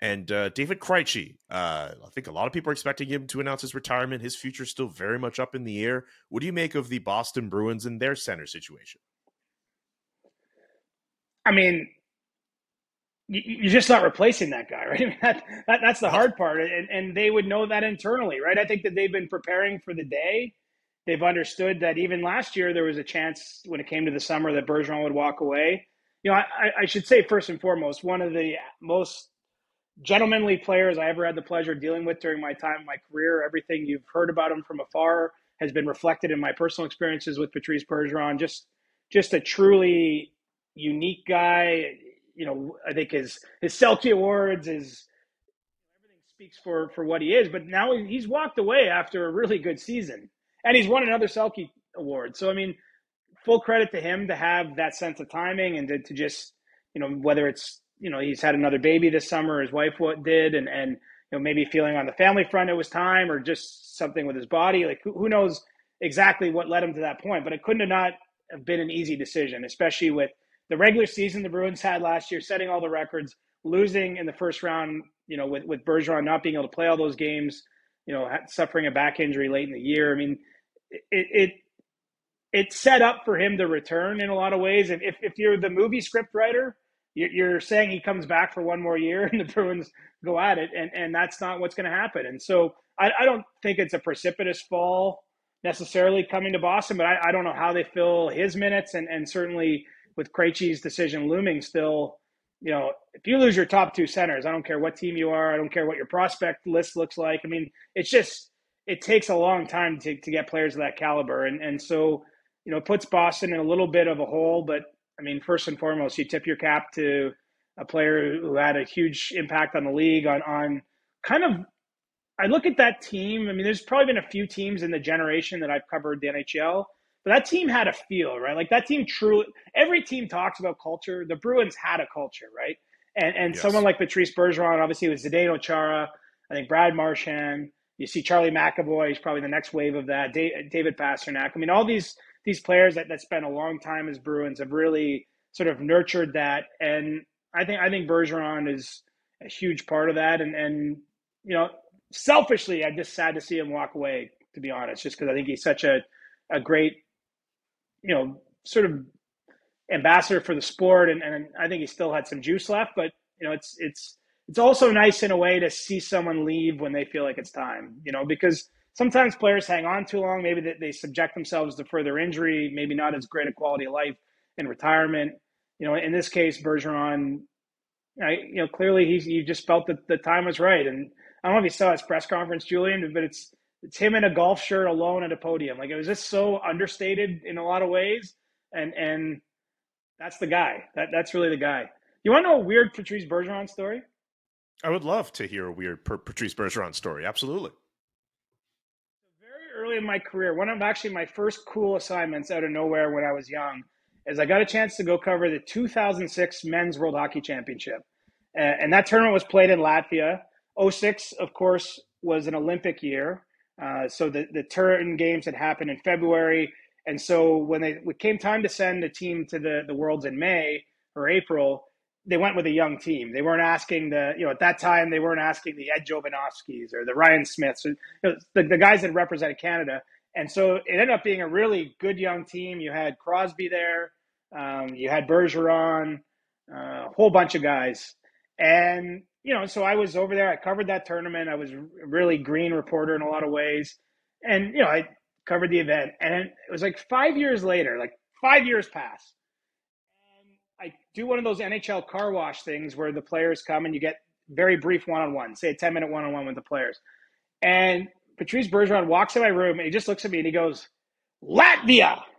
And uh, David Krejci, uh, I think a lot of people are expecting him to announce his retirement. His future is still very much up in the air. What do you make of the Boston Bruins and their center situation? I mean, you're just not replacing that guy, right? I mean, that, that, that's the hard part, and, and they would know that internally, right? I think that they've been preparing for the day they've understood that even last year there was a chance when it came to the summer that Bergeron would walk away. You know, I, I should say first and foremost, one of the most gentlemanly players I ever had the pleasure of dealing with during my time my career. Everything you've heard about him from afar has been reflected in my personal experiences with Patrice Bergeron. Just, just a truly unique guy. You know, I think his his Selke awards is everything speaks for for what he is. But now he's walked away after a really good season and he's won another Selke award. So I mean, full credit to him to have that sense of timing and to, to just you know whether it's you know he's had another baby this summer, his wife did, and and you know maybe feeling on the family front it was time, or just something with his body. Like who, who knows exactly what led him to that point, but it couldn't have not have been an easy decision, especially with the regular season the Bruins had last year, setting all the records, losing in the first round. You know, with with Bergeron not being able to play all those games, you know, suffering a back injury late in the year. I mean, it it it's set up for him to return in a lot of ways. If if you're the movie script writer, you're saying he comes back for one more year and the Bruins go at it, and and that's not what's going to happen. And so I, I don't think it's a precipitous fall necessarily coming to Boston, but I, I don't know how they fill his minutes, and and certainly with Krejci's decision looming still, you know, if you lose your top two centers, I don't care what team you are, I don't care what your prospect list looks like. I mean, it's just it takes a long time to, to get players of that caliber. And, and so, you know, it puts Boston in a little bit of a hole. But I mean, first and foremost, you tip your cap to a player who had a huge impact on the league on, on kind of I look at that team. I mean, there's probably been a few teams in the generation that I've covered the NHL, but that team had a feel, right? Like that team truly. Every team talks about culture. The Bruins had a culture, right? And and Yes. someone like Patrice Bergeron, obviously, with Zdeno Chara, I think Brad Marchand. You see Charlie McAvoy. He's probably the next wave of that. David Pastrnak. I mean, all these these players that, that spent a long time as Bruins have really sort of nurtured that. And I think I think Bergeron is a huge part of that. And and you know, selfishly, I'm just sad to see him walk away. To be honest, just because I think he's such a a great, you know, sort of ambassador for the sport, and, and I think he still had some juice left. But you know, it's it's it's also nice in a way to see someone leave when they feel like it's time. You know, because sometimes players hang on too long. Maybe they, they subject themselves to further injury. Maybe not as great a quality of life in retirement. You know, in this case, Bergeron, I, you know, clearly he's he just felt that the time was right. And I don't know if you saw his press conference, Julian, but it's it's him in a golf shirt alone at a podium. Like it was just so understated in a lot of ways. And and that's the guy. That that's really the guy. You want to know a weird Patrice Bergeron story? I would love to hear a weird Patrice Bergeron story. Absolutely. Very early in my career, one of actually my first cool assignments out of nowhere when I was young is I got a chance to go cover the 2006 Men's World Hockey Championship. And that tournament was played in Latvia. 06, of course, was an Olympic year. Uh, so the, the Turin games had happened in February. And so when they it came time to send a team to the, the Worlds in May or April, they went with a young team. They weren't asking the, you know, at that time, they weren't asking the Ed Jovanovskis or the Ryan Smiths, or, you know, the, the guys that represented Canada. And so it ended up being a really good young team. You had Crosby there, um, you had Bergeron, uh, a whole bunch of guys. And, you know, so I was over there. I covered that tournament. I was really green reporter in a lot of ways. And, you know, I covered the event. And it was like five years later, like five years pass. And I do one of those NHL car wash things where the players come and you get very brief one on one, say a 10 minute one on one with the players. And Patrice Bergeron walks in my room and he just looks at me and he goes, Latvia.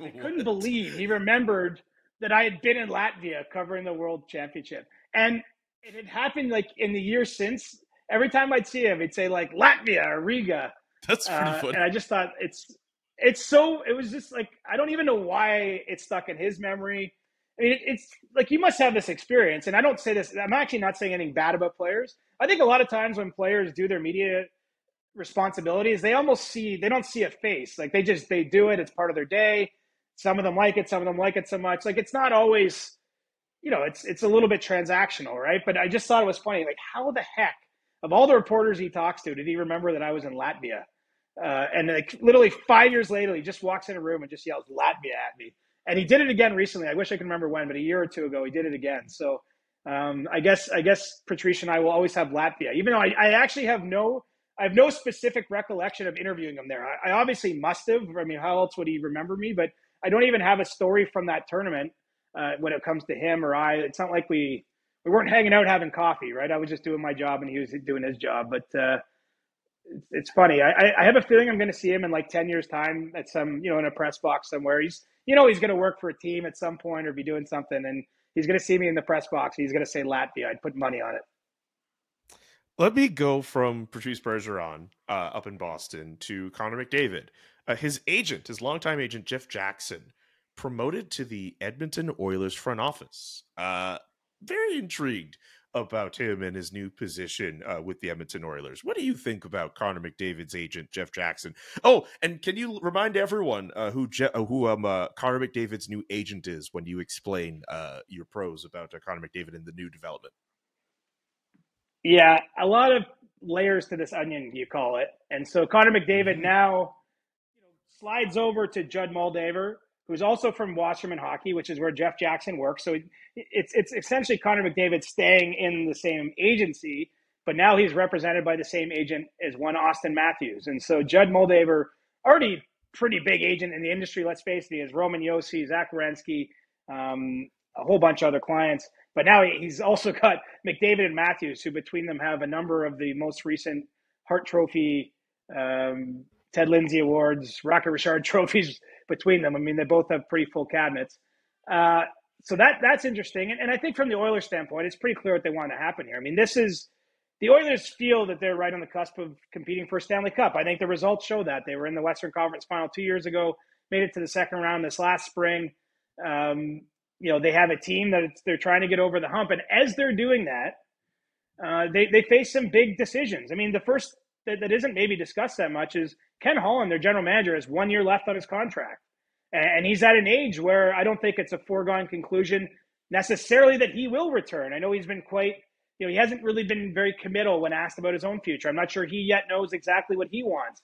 I couldn't believe he remembered that I had been in Latvia covering the World Championship. And it had happened like in the years since. Every time I'd see him, he'd say like Latvia or Riga. That's pretty Uh, funny. and I just thought it's it's so it was just like I don't even know why it stuck in his memory. I mean, it, it's like you must have this experience, and I don't say this. I'm actually not saying anything bad about players. I think a lot of times when players do their media responsibilities, they almost see they don't see a face. Like they just they do it. It's part of their day. Some of them like it. Some of them like it so much. Like it's not always, you know, it's it's a little bit transactional, right? But I just thought it was funny. Like how the heck of all the reporters he talks to, did he remember that I was in Latvia? Uh, and like literally five years later, he just walks in a room and just yells Latvia at me. And he did it again recently. I wish I could remember when, but a year or two ago, he did it again. So um, I guess I guess Patrice and I will always have Latvia, even though I, I actually have no I have no specific recollection of interviewing him there. I, I obviously must have. I mean, how else would he remember me? But I don't even have a story from that tournament uh, when it comes to him or I. It's not like we we weren't hanging out having coffee, right? I was just doing my job and he was doing his job. But uh, it's, funny. I, I- I have a feeling I'm going to see him in like ten years' time at some, you know, in a press box somewhere. He's, you know, he's going to work for a team at some point or be doing something, and he's going to see me in the press box. He's going to say Latvia. I'd put money on it. Let me go from Patrice Bergeron uh, up in Boston to Connor McDavid. Uh, his agent, his longtime agent, Jeff Jackson, promoted to the Edmonton Oilers front office. Uh, very intrigued about him and his new position uh, with the Edmonton Oilers. What do you think about Connor McDavid's agent, Jeff Jackson? Oh, and can you remind everyone uh, who Je- uh, who um uh, Connor McDavid's new agent is when you explain uh, your pros about uh, Connor McDavid and the new development? Yeah, a lot of layers to this onion, you call it. And so Connor McDavid Mhm. now you know, slides over to Judd Moldaver, who's also from Wasserman Hockey, which is where Jeff Jackson works. So it's it's essentially Connor McDavid staying in the same agency, but now he's represented by the same agent as one Austin Matthews. And so Judd Moldaver, already pretty big agent in the industry. Let's face it, he has Roman Josi, Zach Werenski, um, a whole bunch of other clients. But now he's also got McDavid and Matthews, who between them have a number of the most recent Hart Trophy, um, Ted Lindsay Awards, Rocket Richard trophies between them. I mean, they both have pretty full cabinets. Uh, so that that's interesting. And, and I think from the Oilers standpoint, it's pretty clear what they want to happen here. I mean, this is the Oilers feel that they're right on the cusp of competing for a Stanley Cup. I think the results show that. They were in the Western Conference final two years ago, made it to the second round this last spring. Um, you know, they have a team that they're trying to get over the hump. And as they're doing that, uh, they, they face some big decisions. I mean, the first that, that isn't maybe discussed that much is Ken Holland, their general manager, has one year left on his contract. And he's at an age where I don't think it's a foregone conclusion necessarily that he will return. I know he's been quite, you know, he hasn't really been very committal when asked about his own future. I'm not sure he yet knows exactly what he wants.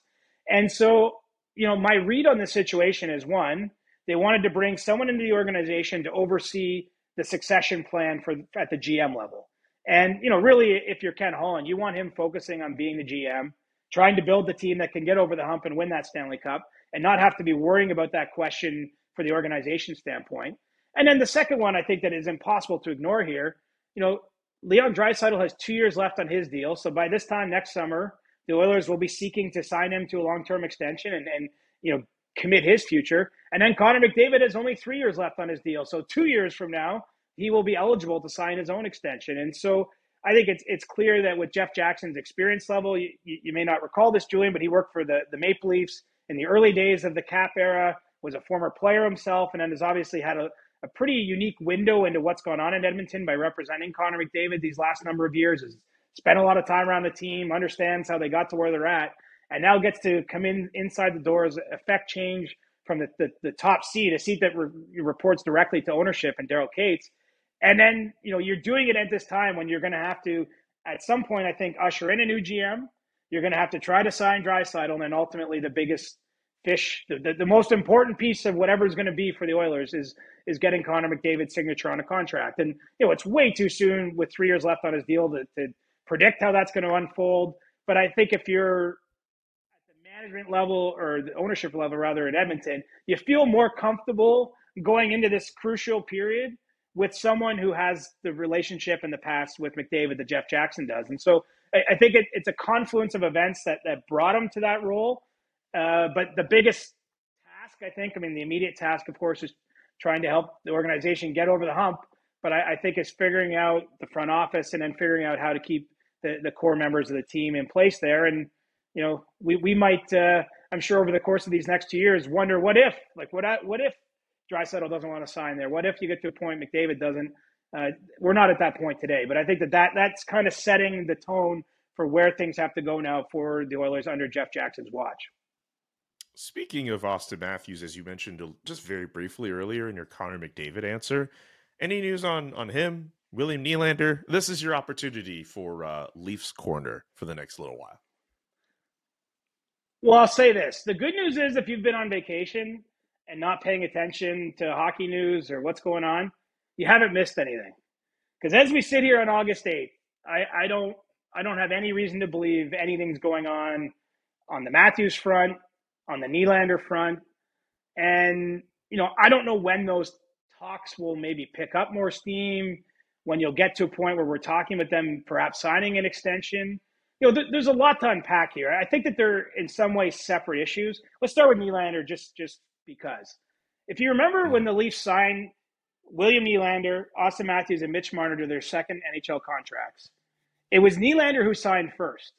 And so, you know, my read on the situation is one, they wanted to bring someone into the organization to oversee the succession plan for at the GM level. And you know, really, if you're Ken Holland, you want him focusing on being the GM, trying to build the team that can get over the hump and win that Stanley Cup, and not have to be worrying about that question for the organization standpoint. And then the second one, I think that is impossible to ignore here. You know, Leon Draisaitl has two years left on his deal, so by this time next summer, the Oilers will be seeking to sign him to a long-term extension and, and you know commit his future. And then Connor McDavid has only three years left on his deal, so two years from now, he will be eligible to sign his own extension. And so I think it's it's clear that with Jeff Jackson's experience level, you, you may not recall this, Julian, but he worked for the, the Maple Leafs in the early days of the cap era, was a former player himself, and then has obviously had a, a pretty unique window into what's going on in Edmonton by representing Connor McDavid these last number of years. Has spent a lot of time around the team, understands how they got to where they're at, and now gets to come in inside the doors, affect change from the, the, the top seat, a seat that re- reports directly to ownership and Daryl Katz and then, you know, you're doing it at this time when you're going to have to, at some point, I think, usher in a new GM. You're going to have to try to sign Draisaitl, and then ultimately the biggest fish, the, the, the most important piece of whatever is going to be for the Oilers is is getting Connor McDavid's signature on a contract. And you know, it's way too soon with three years left on his deal to, to predict how that's going to unfold. But I think if you're at the management level or the ownership level, rather, in Edmonton, you feel more comfortable going into this crucial period with someone who has the relationship in the past with McDavid that Jeff Jackson does. And so I, I think it, it's a confluence of events that, that brought him to that role. Uh, but the biggest task, I think, I mean, the immediate task, of course, is trying to help the organization get over the hump. But I, I think it's figuring out the front office and then figuring out how to keep the, the core members of the team in place there. And, you know, we, we might, uh, I'm sure over the course of these next two years, wonder what if, like, what, what if Draisaitl doesn't want to sign there? What if you get to a point McDavid doesn't? Uh, we're not at that point today, but I think that, that that's kind of setting the tone for where things have to go now for the Oilers under Jeff Jackson's watch. Speaking of Austin Matthews, as you mentioned just very briefly earlier in your Connor McDavid answer, any news on on him, William Nylander? This is your opportunity for uh, Leafs corner for the next little while. Well, I'll say this: the good news is if you've been on vacation, and not paying attention to hockey news or what's going on, you haven't missed anything. Because as we sit here on August 8th, I, I don't I don't have any reason to believe anything's going on on the Matthews front, on the Nylander front. And, you know, I don't know when those talks will maybe pick up more steam, when you'll get to a point where we're talking with them, perhaps signing an extension. You know, th- there's a lot to unpack here. I think that they're in some ways separate issues. Let's start with Nylander just just because if you remember when the Leafs signed William Nylander, Austin Matthews, and Mitch Marner to their second NHL contracts, it was Nylander who signed first.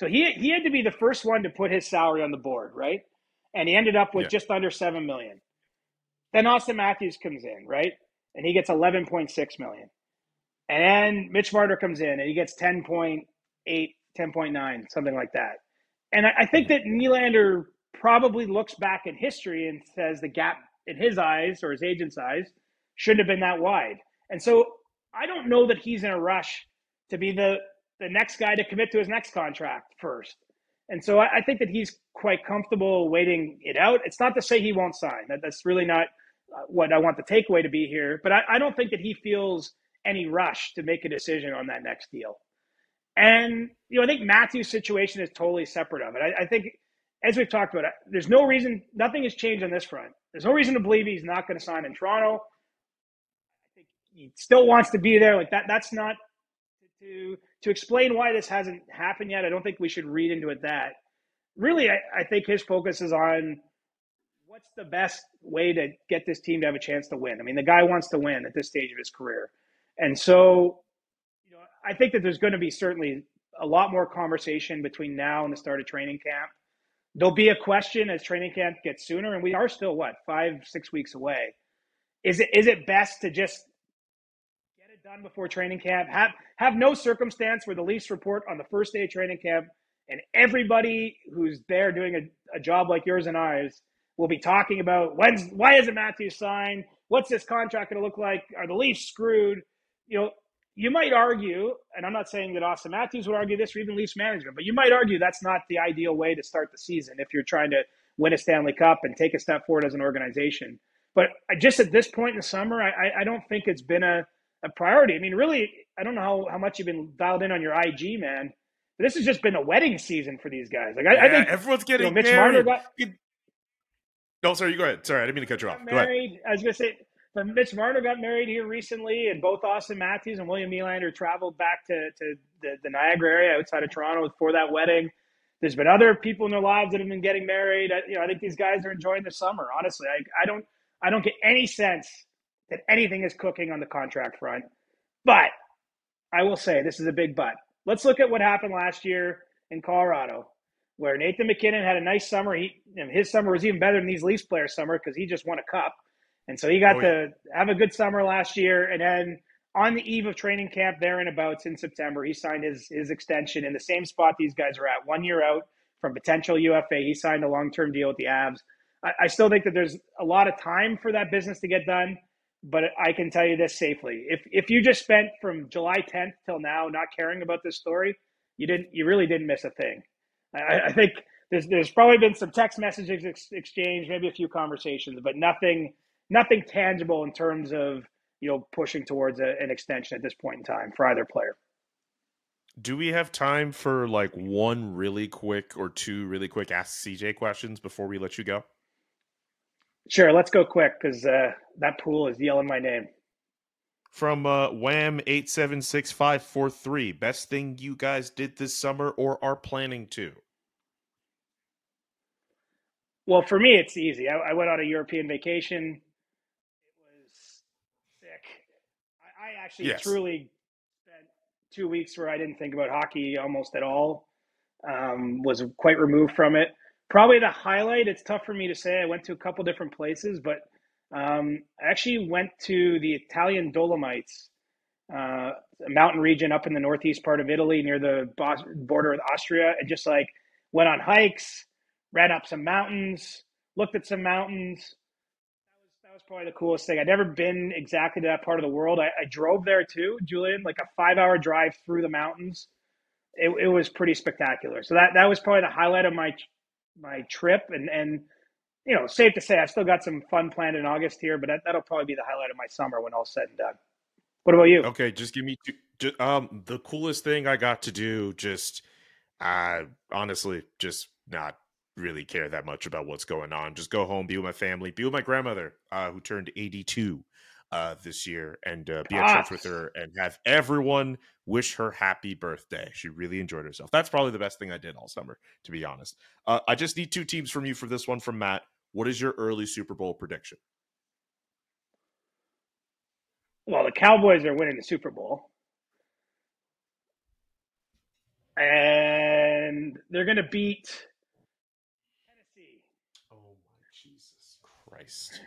So he he had to be the first one to put his salary on the board, right? And he ended up with yeah. just under seven million. Then Austin Matthews comes in, right? And he gets eleven point six million. And then Mitch Marner comes in and he gets 10.8, 10.9, something like that. And I, I think that Nylander probably looks back in history and says the gap in his eyes or his agent's eyes shouldn't have been that wide. And so I don't know that he's in a rush to be the the next guy to commit to his next contract first. And so I, I think that he's quite comfortable waiting it out. It's not to say he won't sign. That, that's really not uh, what I want the takeaway to be here. But I, I don't think that he feels any rush to make a decision on that next deal. And you know, I think Matthews' situation is totally separate of it. I, I think as we've talked about, there's no reason, nothing has changed on this front. There's no reason to believe he's not going to sign in Toronto. I think he still wants to be there. Like that, that's not to to explain why this hasn't happened yet. I don't think we should read into it that. Really, I, I think his focus is on what's the best way to get this team to have a chance to win. I mean, the guy wants to win at this stage of his career, and so you know, I think that there's going to be certainly a lot more conversation between now and the start of training camp. There'll be a question as training camp gets sooner, and we are still what five, six weeks away. Is it is it best to just get it done before training camp? Have have no circumstance where the Leafs report on the first day of training camp, and everybody who's there doing a, a job like yours and ours will be talking about when's why isn't Matthews signed? What's this contract going to look like? Are the Leafs screwed? You know, you might argue, and I'm not saying that Austin Matthews would argue this or even Leafs management, but you might argue that's not the ideal way to start the season if you're trying to win a Stanley Cup and take a step forward as an organization. But just at this point in the summer, I, I don't think it's been a, a priority. I mean, really, I don't know how, how much you've been dialed in on your IG, man. But this has just been a wedding season for these guys. Like I, Yeah, I think everyone's getting you know, Mitch married. Marner got, No, sorry, you go ahead. Sorry, I didn't mean to cut you off. got Go ahead. married. I was gonna say, but Mitch Marner got married here recently, and both Austin Matthews and William Nylander traveled back to, to the, the Niagara area outside of Toronto for that wedding. There's been other people in their lives that have been getting married. I, you know, I think these guys are enjoying the summer. Honestly, I, I don't, I don't get any sense that anything is cooking on the contract front. But I will say this is a big but. Let's look at what happened last year in Colorado, where Nathan MacKinnon had a nice summer. He his summer was even better than these Leafs players' summer because he just won a cup, and so he got Oh, yeah. to have a good summer last year. And then on the eve of training camp, there and abouts in September, he signed his his extension in the same spot these guys are at, one year out from potential UFA. He signed a long term deal with the Avs. I, I still think that there's a lot of time for that business to get done. But I can tell you this safely: if if you just spent from July 10th till now not caring about this story, you didn't. You really didn't miss a thing. I, I think there's there's probably been some text messages ex- exchanged, maybe a few conversations, but nothing nothing tangible in terms of you know pushing towards a, an extension at this point in time for either player. Do we have time for like one really quick or two really quick Ask CJ questions before we let you go? Sure, let's go quick because uh, that pool is yelling my name. From uh, Wham eight seven six five four three. Best thing you guys did this summer or are planning to? Well, for me, it's easy. I, I went on a European vacation. It was sick. I, I actually Yes. truly spent two weeks where I didn't think about hockey almost at all. Um, was quite removed from it. Probably the highlight. It's tough for me to say. I went to a couple different places, but um, I actually went to the Italian Dolomites, uh, a mountain region up in the northeast part of Italy near the border with Austria, and just like went on hikes, ran up some mountains, looked at some mountains. That was, that was probably the coolest thing. I'd never been exactly to that part of the world. I, I drove there too, Julian, like a five hour drive through the mountains. It, it was pretty spectacular. So that, that was probably the highlight of my my trip. And, and you know, safe to say, I've still got some fun planned in August here, but that, that'll probably be the highlight of my summer when all's said and done. What about you? Okay, just give me two. Just, um, the coolest thing I got to do, just, uh, honestly, just not really care that much about what's going on. Just go home, be with my family, be with my grandmother, uh, who turned eighty-two, uh, this year, and uh, be at church with her, and have everyone wish her happy birthday. She really enjoyed herself. That's probably the best thing I did all summer, to be honest. Uh, I just need two teams from you for this one from Matt. What is your early Super Bowl prediction? Well, the Cowboys are winning the Super Bowl. And they're going to beat Tennessee. Oh my Jesus Christ.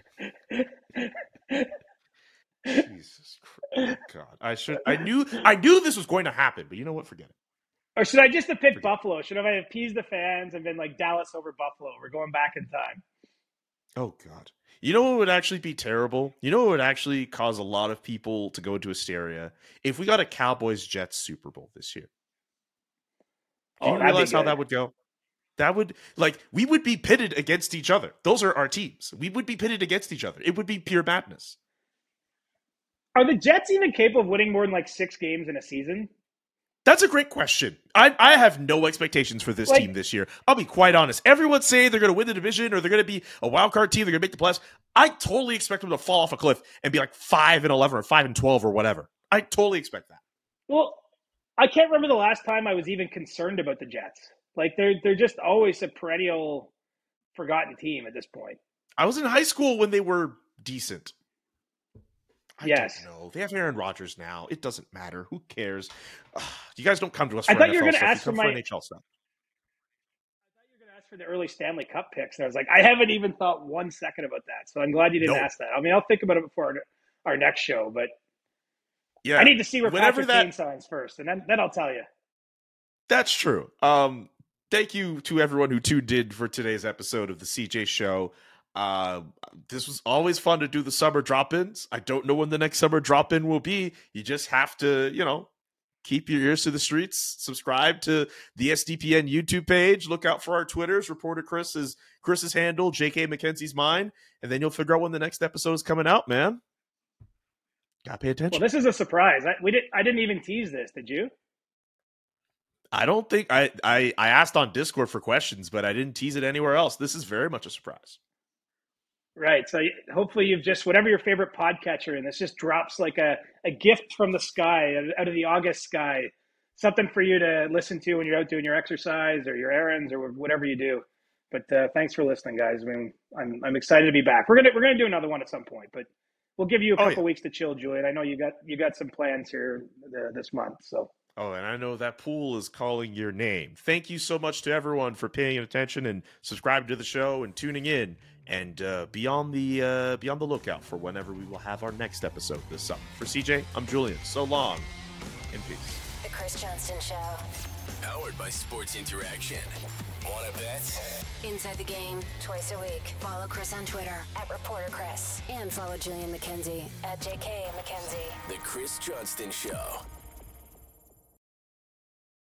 Jesus Christ. God. I should I knew I knew this was going to happen, but you know what? Forget it. Or should I just have picked Buffalo? Should I have appeased the fans and been like Dallas over Buffalo? We're going back in time. Oh God. You know what would actually be terrible? You know what would actually cause a lot of people to go into hysteria? If we got a Cowboys Jets Super Bowl this year. Do Oh, you realize how that would go? That would like we would be pitted against each other. Those are our teams. We would be pitted against each other. It would be pure madness. Are the Jets even capable of winning more than like six games in a season? That's a great question. I, I have no expectations for this Like- team this year. I'll be quite honest. Everyone's saying they're going to win the division or they're going to be a wild card team. They're going to make the playoffs. I totally expect them to fall off a cliff and be like five and eleven or five and twelve or whatever. I totally expect that. Well, I can't remember the last time I was even concerned about the Jets. Like they're they're just always a perennial forgotten team at this point. I was in high school when they were decent. I Yes. don't. They have Aaron Rodgers now. It doesn't matter. Who cares? Ugh, you guys don't come to us for I thought you were NFL gonna ask for come for my- NHL stuff. I thought you were going to ask for the early Stanley Cup picks, and I was like, I haven't even thought one second about that. So I'm glad you didn't No. ask that. I mean, I'll think about it before our, our next show, but Yeah, I need to see where whenever Patrick that Kane signs first, and then, then I'll tell you. That's true. Um, thank you to everyone who tuned in for today's episode of the CJ Show. Uh, this was always fun to do the summer drop-ins. I don't know when the next summer drop-in will be. You just have to, you know, keep your ears to the streets. Subscribe to the SDPN YouTube page. Look out for our Twitters. Reporter Chris is Chris's handle, JK McKenzie's mine, and then you'll figure out when the next episode is coming out. Man, gotta pay attention. Well, this is a surprise. I, we did. I didn't even tease this. Did you? I don't think I, I I asked on Discord for questions, but I didn't tease it anywhere else. This is very much a surprise. Right. So hopefully you've just whatever your favorite podcatcher, and this just drops like a, a gift from the sky out- of the August sky, something for you to listen to when you're out doing your exercise or your errands or whatever you do. But uh, thanks for listening, guys. I mean, I'm I'm excited to be back. We're gonna we're gonna do another one at some point, but we'll give you a Oh, couple yeah. weeks to chill, Julian. I know you got you got some plans here uh, this month, so. Oh, and I know that pool is calling your name. Thank you so much to everyone for paying attention and subscribing to the show and tuning in. And uh, be on the uh, be on the lookout for whenever we will have our next episode this summer. For CJ, I'm Julian. So long, and peace. The Chris Johnston Show. Powered by Sports Interaction. Wanna bet? Inside the game, twice a week. Follow Chris on Twitter at Reporter Chris. And follow Julian McKenzie at JK McKenzie. The Chris Johnston Show.